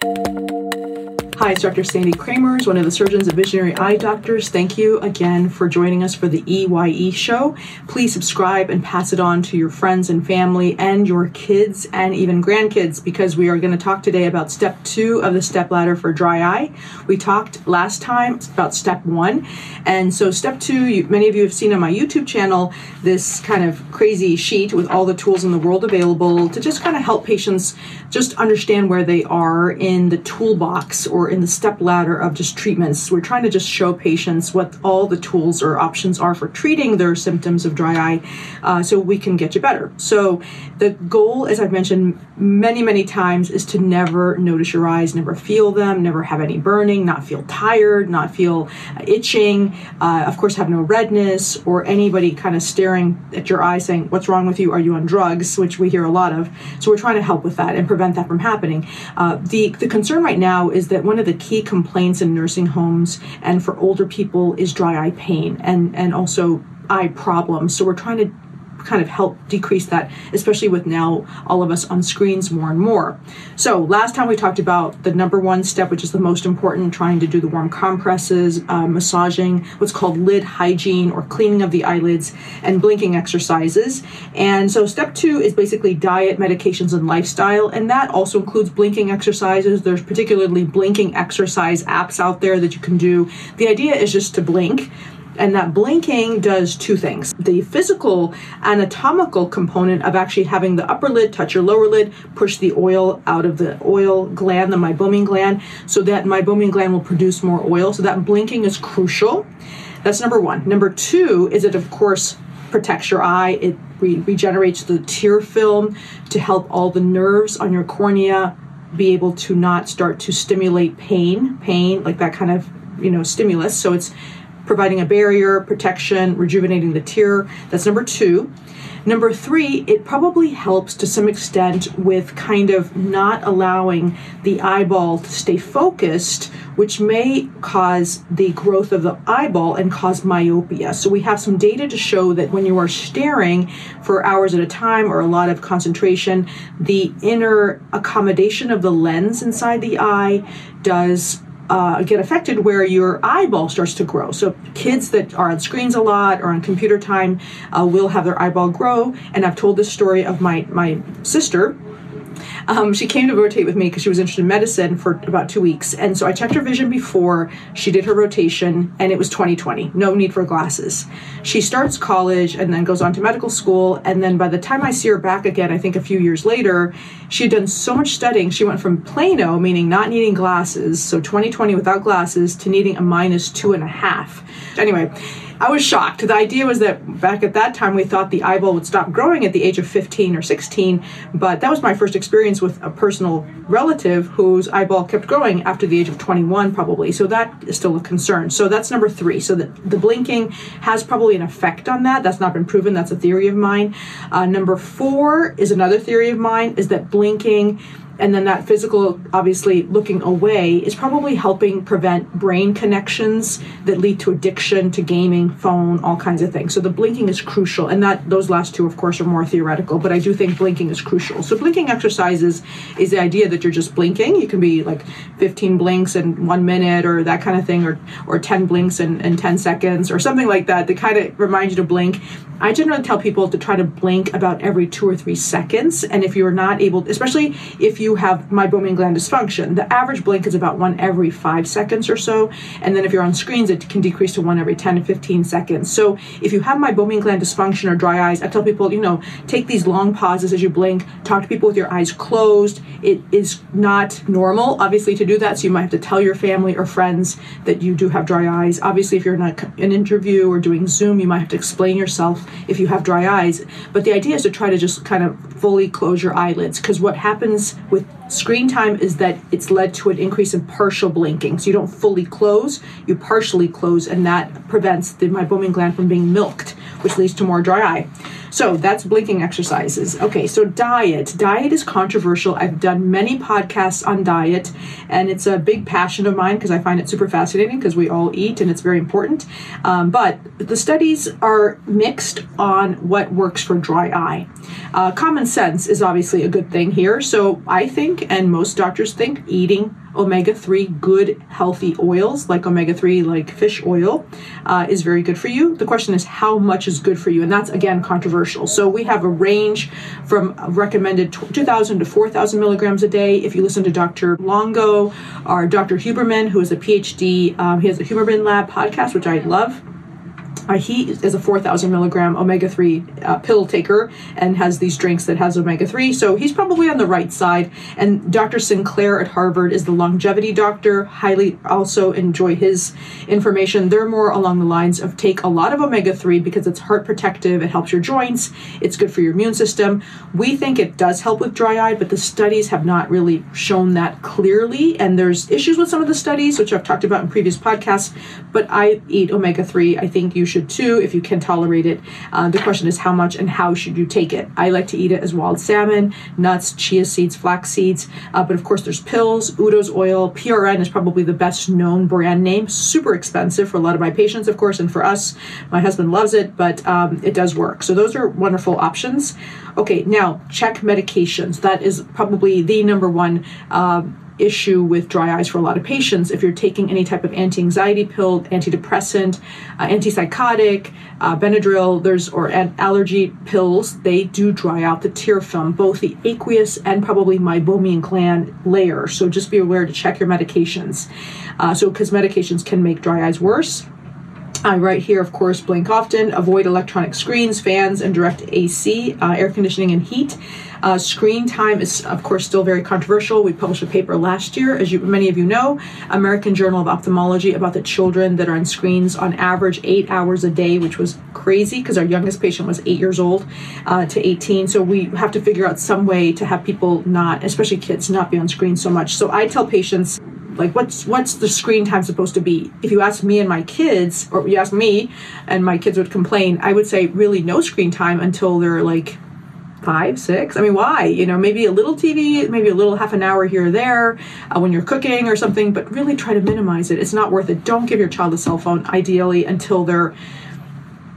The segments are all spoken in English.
Thank you. Hi, it's Dr. Sandy Cremers, one of the surgeons at Visionary Eye Doctors. Thank you again for joining us for the EYE show. Please subscribe and pass it on to your friends and family and your kids and even grandkids because we are going to talk today about step two of the step ladder for dry eye. We talked last time about step one. And so, step two, you, many of you have seen on my YouTube channel this kind of crazy sheet with all the tools in the world available to just kind of help patients just understand where they are in the toolbox or in the step ladder of just treatments. We're trying to just show patients what all the tools or options are for treating their symptoms of dry eye uh, so we can get you better. So, the goal, as I've mentioned many, many times, is to never notice your eyes, never feel them, never have any burning, not feel tired, not feel itching, uh, of course, have no redness or anybody kind of staring at your eyes saying, What's wrong with you? Are you on drugs? Which we hear a lot of. So, we're trying to help with that and prevent that from happening. Uh, the, the concern right now is that one of the key complaints in nursing homes and for older people is dry eye pain and, and also eye problems. So we're trying to kind of help decrease that, especially with now all of us on screens more and more. So, last time we talked about the number one step, which is the most important, trying to do the warm compresses, uh, massaging, what's called lid hygiene or cleaning of the eyelids, and blinking exercises. And so, step two is basically diet, medications, and lifestyle, and that also includes blinking exercises. There's particularly blinking exercise apps out there that you can do. The idea is just to blink and that blinking does two things. The physical anatomical component of actually having the upper lid touch your lower lid, push the oil out of the oil gland, the meibomian gland, so that meibomian gland will produce more oil. So that blinking is crucial. That's number one. Number two is it, of course, protects your eye. It re- regenerates the tear film to help all the nerves on your cornea be able to not start to stimulate pain, pain, like that kind of, you know, stimulus. So it's providing a barrier, protection, rejuvenating the tear. That's number two. Number three, it probably helps to some extent with kind of not allowing the eyeball to stay focused, which may cause the growth of the eyeball and cause myopia. So, we have some data to show that when you are staring for hours at a time or a lot of concentration, the inner accommodation of the lens inside the eye does uh, get affected where your eyeball starts to grow. So kids that are on screens a lot or on computer time uh, will have their eyeball grow. And I've told this story of my my sister um, she came to rotate with me because she was interested in medicine for about two weeks. And so I checked her vision before she did her rotation, and it was 2020. No need for glasses. She starts college and then goes on to medical school. And then by the time I see her back again, I think a few years later, she had done so much studying. She went from plano, meaning not needing glasses, so 2020 without glasses, to needing a minus two and a half. Anyway, I was shocked. The idea was that back at that time we thought the eyeball would stop growing at the age of 15 or 16, but that was my first experience with a personal relative whose eyeball kept growing after the age of 21 probably. So that is still a concern. So that's number 3. So the, blinking has probably an effect on that. That's not been proven. That's a theory of mine. Uh, number 4 is another theory of mine is that blinking and then that physical obviously looking away is probably helping prevent brain connections that lead to addiction to gaming phone all kinds of things. So the blinking is crucial. And that those last two of course are more theoretical but i do think blinking is crucial. So blinking exercises is the idea that you're just blinking. You can be like 15 blinks in one minute or that kind of thing or or 10 blinks in, in 10 seconds or something like that that kind of remind you to blink I generally tell people to try to blink about every two or three seconds. And if you're not able, especially if you have meibomian gland dysfunction, the average blink is about one every five seconds or so. And then if you're on screens, it can decrease to one every 10 to 15 seconds. So if you have meibomian gland dysfunction or dry eyes, I tell people, you know, take these long pauses as you blink, talk to people with your eyes closed. It is not normal, obviously, to do that. So you might have to tell your family or friends that you do have dry eyes. Obviously, if you're in a, an interview or doing Zoom, you might have to explain yourself if you have dry eyes. But the idea is to try to just kind of fully close your eyelids because what happens with screen time is that it's led to an increase in partial blinking. So you don't fully close, you partially close, and that prevents the meibomian gland from being milked, which leads to more dry eye. So that's blinking exercises. Okay, so diet. Diet is controversial. I've done many podcasts on diet, and it's a big passion of mine because I find it super fascinating because we all eat and it's very important. Um, but the studies are mixed on what works for dry eye. Uh, common sense is obviously a good thing here. So I think, and most doctors think, eating omega 3 good healthy oils like omega 3 like fish oil uh, is very good for you. The question is how much is good for you? And that's again controversial. So we have a range from recommended 2000 to 4000 milligrams a day. If you listen to dr longo or dr huberman who is a phd um, he has a huberman lab podcast which i love uh, he is a 4,000 milligram omega 3 uh, pill taker and has these drinks that has omega 3. So he's probably on the right side. And Dr. Sinclair at Harvard is the longevity doctor. Highly also enjoy his information. They're more along the lines of take a lot of omega 3 because it's heart protective, it helps your joints, it's good for your immune system. We think it does help with dry eye, but the studies have not really shown that clearly. And there's issues with some of the studies, which I've talked about in previous podcasts. But I eat omega 3. I think you should should too if you can tolerate it. Uh, the question is how much and how should you take it. I like to eat it as wild salmon, nuts, chia seeds, flax seeds, uh, but of course there's pills, Udo's oil, PRN is probably the best known brand name. Super expensive for a lot of my patients, of course, and for us. My husband loves it, but um, it does work. So those are wonderful options. Okay, now check medications. That is probably the number one. Uh, issue with dry eyes for a lot of patients. If you're taking any type of anti-anxiety pill, antidepressant, uh, antipsychotic, uh, Benadryl, there's or allergy pills, they do dry out the tear film, both the aqueous and probably meibomian gland layer. So just be aware to check your medications. Uh, so because medications can make dry eyes worse. I write here, of course, blink often, avoid electronic screens, fans, and direct AC, uh, air conditioning, and heat. Uh, screen time is, of course, still very controversial. We published a paper last year, as you, many of you know, American Journal of Ophthalmology, about the children that are on screens on average eight hours a day, which was crazy because our youngest patient was eight years old uh, to 18. So we have to figure out some way to have people not, especially kids, not be on screen so much. So I tell patients, like what's what's the screen time supposed to be if you ask me and my kids or you ask me and my kids would complain i would say really no screen time until they're like five, six. I mean, why? You know, maybe a little TV, maybe a little half an hour here or there uh, when you're cooking or something, but really try to minimize it. It's not worth it. Don't give your child a cell phone, ideally, until their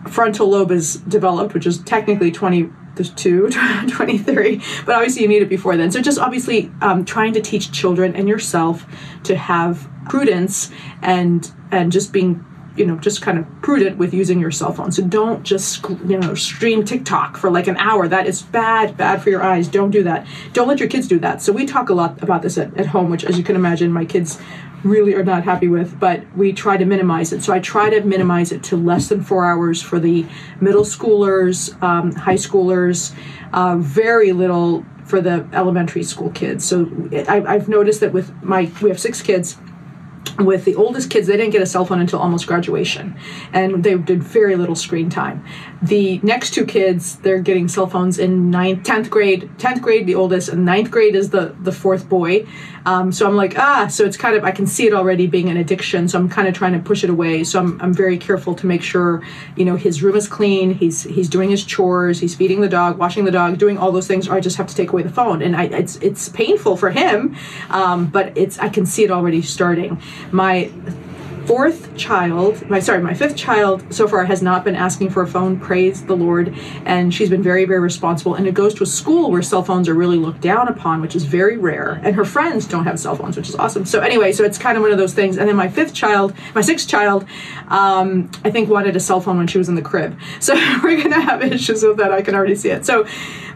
frontal lobe is developed, which is technically 22, 23, but obviously you need it before then. So just obviously um, trying to teach children and yourself to have prudence and and just being you know just kind of prudent with using your cell phone. So don't just you know stream tiktok for like an hour. That is bad bad for your eyes. Don't do that. Don't let your kids do that. So we talk a lot about this at, at home which as you can imagine my kids really are not happy with but we try to minimize it. So i try to minimize it to less than four hours for the middle schoolers um, high schoolers uh, very little for the elementary school kids. So I, i've noticed that with my we have six kids with the oldest kids, they didn't get a cell phone until almost graduation, and they did very little screen time. The next two kids, they're getting cell phones in ninth, tenth grade. Tenth grade, the oldest, and ninth grade is the the fourth boy. Um, so I'm like, ah, so it's kind of I can see it already being an addiction. So I'm kind of trying to push it away. So I'm I'm very careful to make sure, you know, his room is clean. He's he's doing his chores. He's feeding the dog, washing the dog, doing all those things. Or I just have to take away the phone, and I, it's it's painful for him, um, but it's I can see it already starting my fourth child, my sorry, my fifth child so far has not been asking for a phone. Praise the Lord, and she's been very, very responsible. And it goes to a school where cell phones are really looked down upon, which is very rare. And her friends don't have cell phones, which is awesome. So anyway, so it's kind of one of those things. And then my fifth child, my sixth child, um, I think wanted a cell phone when she was in the crib. So we're gonna have issues with that. I can already see it. So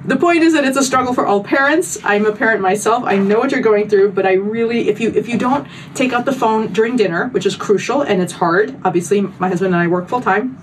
the point is that it's a struggle for all parents. I'm a parent myself. I know what you're going through, but I really, if you if you don't take out the phone during dinner, which is crucial and it's hard. Obviously, my husband and I work full time.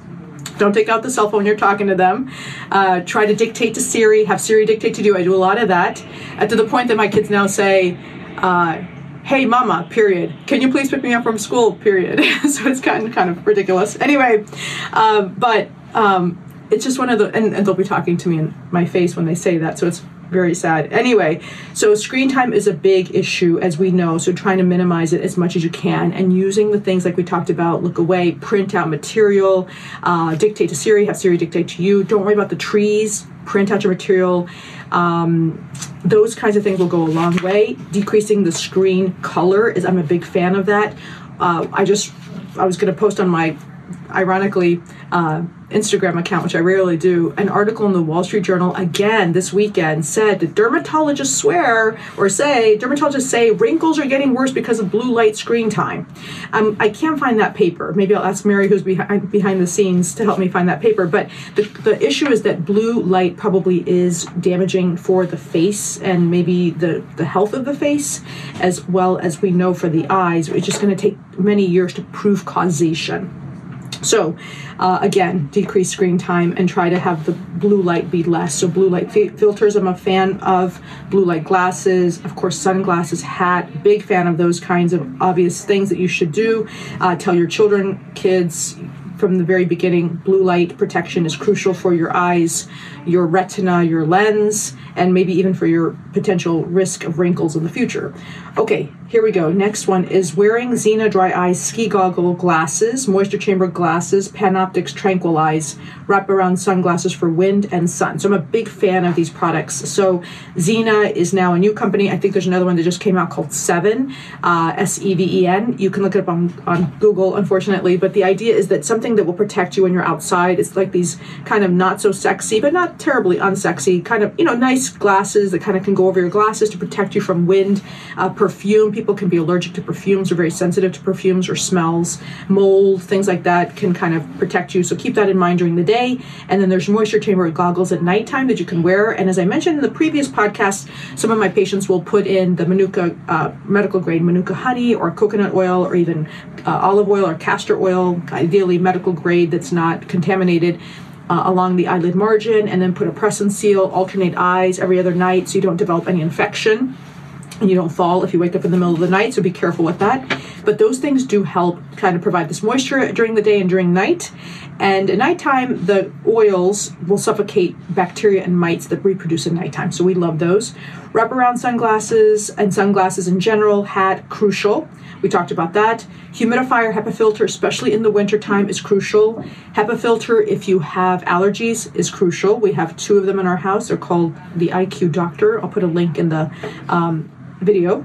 Don't take out the cell phone. You're talking to them. Uh, try to dictate to Siri. Have Siri dictate to you. I do a lot of that. Uh, to the point that my kids now say. Uh, hey mama period can you please pick me up from school period so it's of kind of ridiculous anyway um, but um, it's just one of the and, and they'll be talking to me in my face when they say that so it's very sad. Anyway, so screen time is a big issue, as we know. So trying to minimize it as much as you can, and using the things like we talked about: look away, print out material, uh, dictate to Siri, have Siri dictate to you. Don't worry about the trees. Print out your material. Um, those kinds of things will go a long way. Decreasing the screen color is I'm a big fan of that. Uh, I just I was going to post on my ironically uh, Instagram account, which I rarely do, an article in the Wall Street Journal again this weekend said dermatologists swear or say, dermatologists say wrinkles are getting worse because of blue light screen time. Um, I can't find that paper. Maybe I'll ask Mary, who's behind, behind the scenes, to help me find that paper. But the, the issue is that blue light probably is damaging for the face and maybe the, the health of the face, as well as we know for the eyes. It's just going to take many years to prove causation. So, uh, again, decrease screen time and try to have the blue light be less. So, blue light fi- filters, I'm a fan of. Blue light glasses, of course, sunglasses, hat, big fan of those kinds of obvious things that you should do. Uh, tell your children, kids, from the very beginning, blue light protection is crucial for your eyes, your retina, your lens, and maybe even for your potential risk of wrinkles in the future. Okay, here we go. Next one is wearing Xena Dry Eye ski goggle glasses, moisture chamber glasses, Panoptx Tranquileyes, wraparound sunglasses for wind and sun. So I'm a big fan of these products. So Xena is now a new company. I think there's another one that just came out called Seven, uh, S E V E N. You can look it up on, on Google, unfortunately. But the idea is that something that will protect you when you're outside. It's like these kind of not so sexy, but not terribly unsexy, kind of, you know, nice glasses that kind of can go over your glasses to protect you from wind, uh, perfume. People can be allergic to perfumes or very sensitive to perfumes or smells, mold, things like that can kind of protect you. So keep that in mind during the day. And then there's moisture chamber goggles at nighttime that you can wear. And as I mentioned in the previous podcast, some of my patients will put in the Manuka uh, medical grade Manuka honey or coconut oil or even uh, olive oil or castor oil, ideally medical grade that's not contaminated uh, along the eyelid margin, and then put a press and seal, alternate eyes every other night so you don't develop any infection and you don't fall if you wake up in the middle of the night, so be careful with that. But those things do help kind of provide this moisture during the day and during night. And at nighttime, the oils will suffocate bacteria and mites that reproduce at nighttime. So we love those. Wraparound sunglasses and sunglasses in general, hat, crucial. We talked about that. Humidifier HEPA filter, especially in the wintertime, is crucial. HEPA filter, if you have allergies, is crucial. We have two of them in our house. They're called the IQ Doctor. I'll put a link in the um, video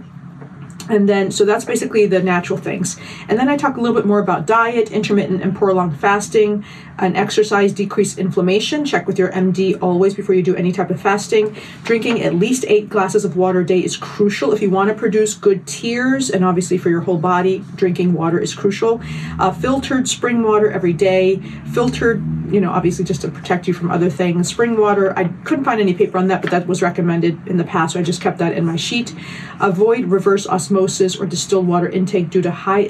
and then so that's basically the natural things. And then i talk a little bit more about diet intermittent and prolonged fasting and exercise decrease inflammation. Check with your md always before you do any type of fasting. Drinking at least eight glasses of water a day is crucial. If you want to produce good tears and obviously for your whole body drinking water is crucial. Uh, filtered spring water every day. Filtered you know obviously just to protect you from other things. Spring water i couldn't find any paper on that but that was recommended in the past so i just kept that in my sheet. Avoid reverse osmosis or distilled water intake due to high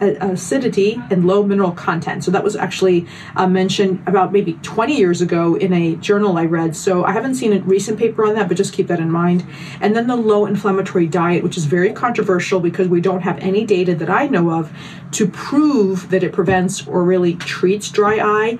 acidity and low mineral content. So that was actually uh, mentioned about maybe 20 years ago in a journal I read. So I haven't seen a recent paper on that, but just keep that in mind. And then the low inflammatory diet, which is very controversial because we don't have any data that I know of to prove that it prevents or really treats dry eye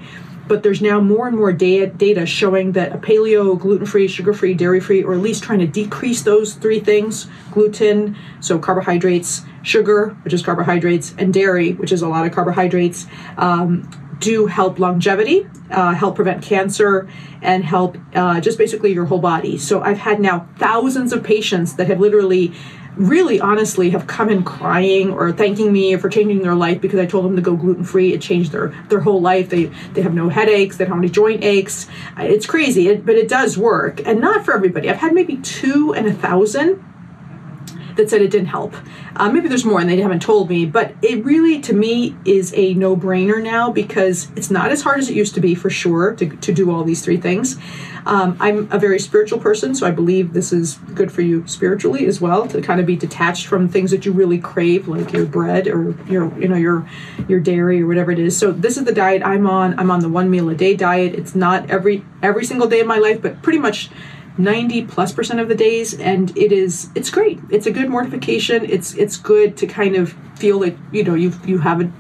but there's now more and more data, showing that a paleo, gluten free, sugar free, dairy free, or at least trying to decrease those three things gluten, so carbohydrates, sugar, which is carbohydrates, and dairy, which is a lot of carbohydrates. Um, do help longevity, uh, help prevent cancer, and help uh, just basically your whole body. So I've had now thousands of patients that have literally really honestly have come in crying or thanking me for changing their life because I told them to go gluten free. It changed their their whole life. They they have no headaches. They don't have any joint aches. It's crazy, it, but it does work, and not for everybody. I've had maybe two and a thousand that said it didn't help. Uh, maybe there's more and they haven't told me, but it really, to me, is a no brainer now because it's not as hard as it used to be for sure to, to do all these three things. Um, I'm a very spiritual person, so I believe this is good for you spiritually as well to kind of be detached from things that you really crave, like your bread or your, you know, your your dairy or whatever it is. So this is the diet I'm on. I'm on the one meal a day diet. It's not every every single day of my life, but pretty much 90 plus percent of the days and it is it's great. It's a good mortification. It's it's good to kind of feel that you know you've you haven't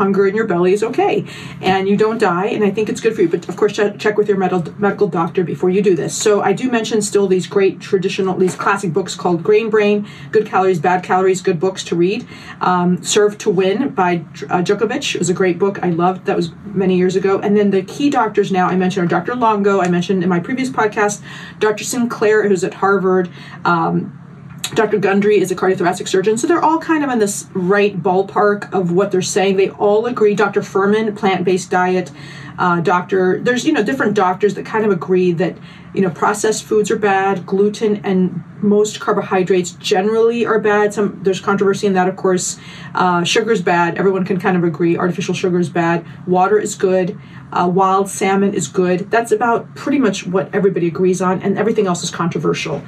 hunger in your belly is okay. And you don't die and i think it's good for you. But of course check, check with your medical doctor before you do this. So i do mention still these great traditional these classic books called grain brain good calories bad calories good books to read. Um, serve to win by uh, Djokovic. Was a great book. I loved that was many years ago. And then the key doctors now i mentioned are dr longo i mentioned in my previous podcast dr sinclair who's at harvard. Um, Dr. Gundry is a cardiothoracic surgeon, so they're all kind of in this right ballpark of what they're saying. They all agree. Dr. Fuhrman, plant-based diet. Uh, doctor, there's you know different doctors that kind of agree that you know processed foods are bad, gluten and most carbohydrates generally are bad. Some there's controversy in that, of course. Uh, sugar is bad. Everyone can kind of agree. Artificial sugar is bad. Water is good. Uh, wild salmon is good. That's about pretty much what everybody agrees on, and everything else is controversial.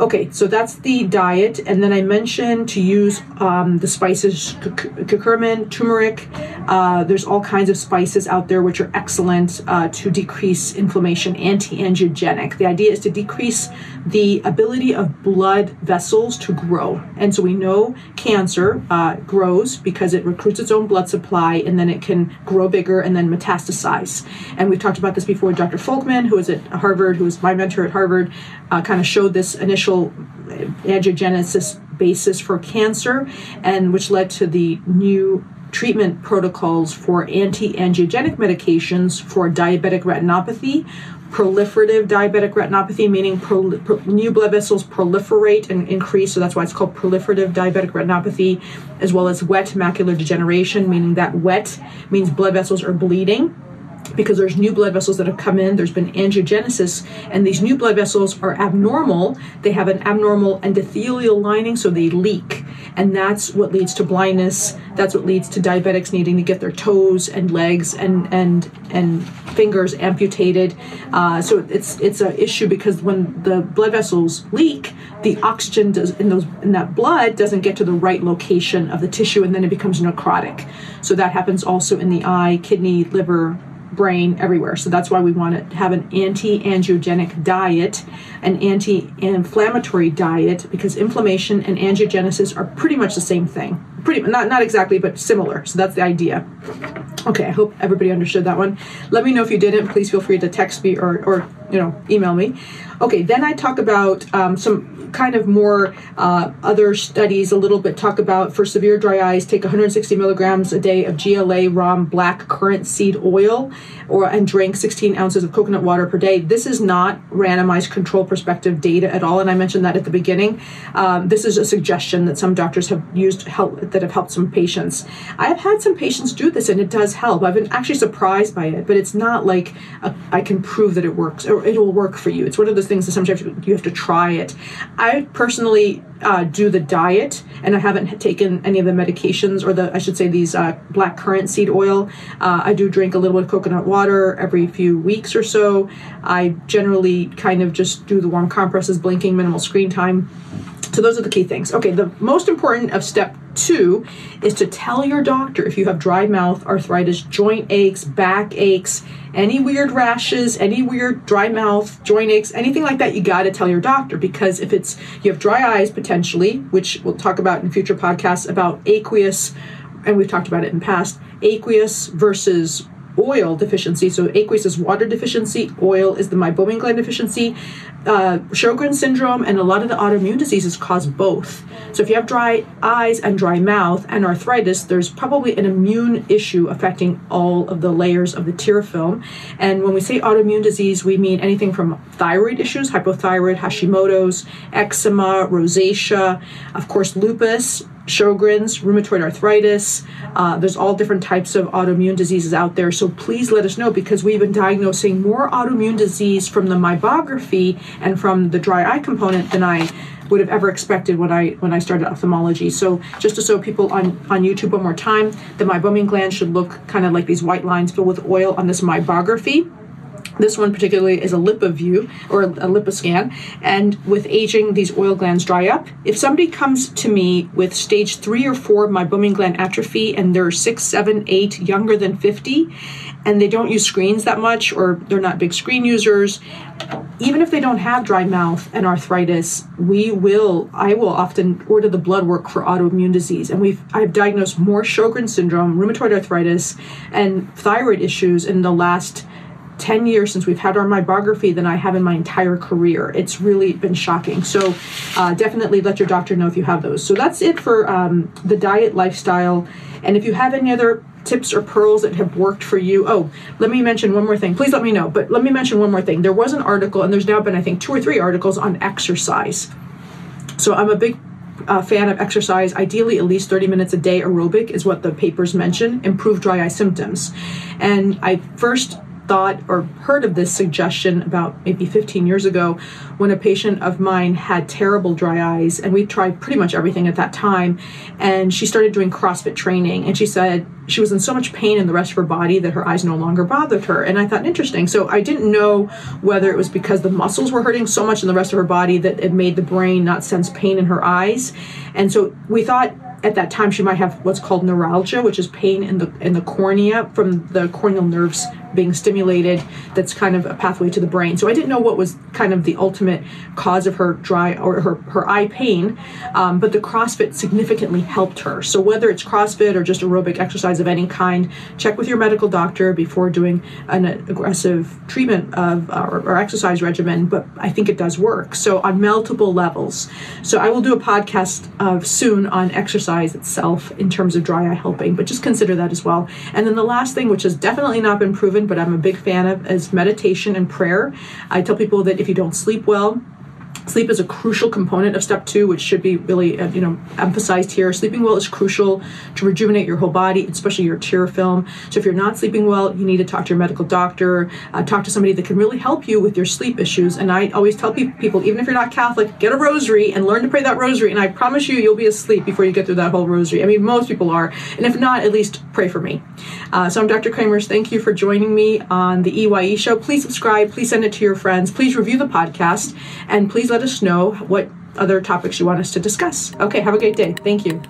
Okay, so that's the diet, and then I mentioned to use um, the spices curcumin, turmeric. Uh, there's all kinds of spices out there which are excellent uh, to decrease inflammation, anti-angiogenic. The idea is to decrease the ability of blood vessels to grow, and so we know cancer uh, grows because it recruits its own blood supply, and then it can grow bigger and then metastasize. And we've talked about this before. Dr. Folkman, who is at Harvard, who was my mentor at Harvard, uh, kind of showed this initial angiogenesis basis for cancer, and which led to the new treatment protocols for anti-angiogenic medications for diabetic retinopathy, proliferative diabetic retinopathy, meaning pro, pro, new blood vessels proliferate and increase, so that's why it's called proliferative diabetic retinopathy, as well as wet macular degeneration, meaning that wet means blood vessels are bleeding because there's new blood vessels that have come in, there's been angiogenesis, and these new blood vessels are abnormal. They have an abnormal endothelial lining, so they leak. And that's what leads to blindness. That's what leads to diabetics needing to get their toes and legs and and and fingers amputated. Uh, so it's it's an issue because when the blood vessels leak, the oxygen does in those in that blood doesn't get to the right location of the tissue, and then it becomes necrotic. So that happens also in the eye, kidney, liver, brain, everywhere. So that's why we want to have an anti angiogenic diet, an anti inflammatory diet, because inflammation and angiogenesis are pretty much the same thing. Pretty not not exactly, but similar. So that's the idea. Okay, I hope everybody understood that one. Let me know if you didn't. Please feel free to text me or, or you know email me. Okay, then I talk about um, some kind of more uh, other studies a little bit talk about for severe dry eyes take 160 milligrams a day of GLA ROM black currant seed oil or and drink 16 ounces of coconut water per day. This is not randomized control prospective data at all, and I mentioned that at the beginning. Um, this is a suggestion that some doctors have used help that have helped some patients. I have had some patients do this, and it does help. I've been actually surprised by it, but it's not like a, I can prove that it works or it will work for you. It's one of those things that sometimes you have to try it. I personally uh, do the diet, and I haven't taken any of the medications or the I should say these uh, black currant seed oil. Uh, I do drink a little bit of coconut water every few weeks or so. I generally kind of just do the warm compresses, blinking, minimal screen time. So those are the key things. Okay, the most important of step two is to tell your doctor if you have dry mouth, arthritis, joint aches, back aches, any weird rashes, any weird dry mouth, joint aches, anything like that, you got to tell your doctor. Because if it's you have dry eyes potentially, which we'll talk about in future podcasts about aqueous, and we've talked about it in past, aqueous versus oil deficiency. So aqueous is water deficiency, oil is the meibomian gland deficiency. Uh, Sjogren's syndrome and a lot of the autoimmune diseases cause both. So if you have dry eyes and dry mouth and arthritis, there's probably an immune issue affecting all of the layers of the tear film. And when we say autoimmune disease, we mean anything from thyroid issues, hypothyroid, Hashimoto's, eczema, rosacea, of course, lupus, Sjogren's, rheumatoid arthritis. Uh, there's all different types of autoimmune diseases out there. So please let us know because we've been diagnosing more autoimmune disease from the meibography and from the dry eye component than I would have ever expected when I when I started ophthalmology. So just to show people on on YouTube one more time, the meibomian gland should look kind of like these white lines filled with oil on this meibography This one particularly is a LipiView or a LipiScan. And with aging, these oil glands dry up. If somebody comes to me with stage three or four meibomian gland atrophy and they're six, seven, eight, younger than 50, and they don't use screens that much or they're not big screen users, even if they don't have dry mouth and arthritis, we will I will often order the blood work for autoimmune disease. And we've I've diagnosed more Sjogren syndrome, rheumatoid arthritis, and thyroid issues in the last 10 years since we've had our meibography than I have in my entire career. It's really been shocking. So, uh, definitely let your doctor know if you have those. So, that's it for um, the diet lifestyle. And if you have any other tips or pearls that have worked for you, oh, let me mention one more thing. Please let me know. But let me mention one more thing. There was an article, and there's now been, I think, two or three articles on exercise. So, I'm a big uh, fan of exercise, ideally at least 30 minutes a day aerobic is what the papers mention, improve dry eye symptoms. And I first thought or heard of this suggestion about maybe 15 years ago when a patient of mine had terrible dry eyes and we tried pretty much everything at that time and she started doing crossfit training and she said she was in so much pain in the rest of her body that her eyes no longer bothered her and i thought interesting. So i didn't know whether it was because the muscles were hurting so much in the rest of her body that it made the brain not sense pain in her eyes and so we thought at that time she might have what's called neuralgia, which is pain in the in the cornea from the corneal nerves being stimulated. That's kind of a pathway to the brain. So I didn't know what was kind of the ultimate cause of her dry or her her eye pain, um, but the CrossFit significantly helped her. So whether it's CrossFit or just aerobic exercise of any kind, check with your medical doctor before doing an aggressive treatment of uh, or, or exercise regimen. But I think it does work. So on multiple levels. So I will do a podcast uh, soon on exercise itself in terms of dry eye helping, but just consider that as well. And then the last thing, which has definitely not been proven, but I'm a big fan of, is meditation and prayer. I tell people that if you don't sleep well, Sleep is a crucial component of step two, which should be really, uh, you know, emphasized here. Sleeping well is crucial to rejuvenate your whole body, especially your tear film. So if you're not sleeping well, you need to talk to your medical doctor, uh, talk to somebody that can really help you with your sleep issues. And I always tell people, even if you're not Catholic, get a rosary and learn to pray that rosary. And I promise you, you'll be asleep before you get through that whole rosary. I mean, most people are. And if not, at least pray for me. Uh, so I'm Dr. Cremers. Thank you for joining me on the EYE show. Please subscribe. Please send it to your friends. Please review the podcast. And please let us know what other topics you want us to discuss. Okay, have a great day. Thank you.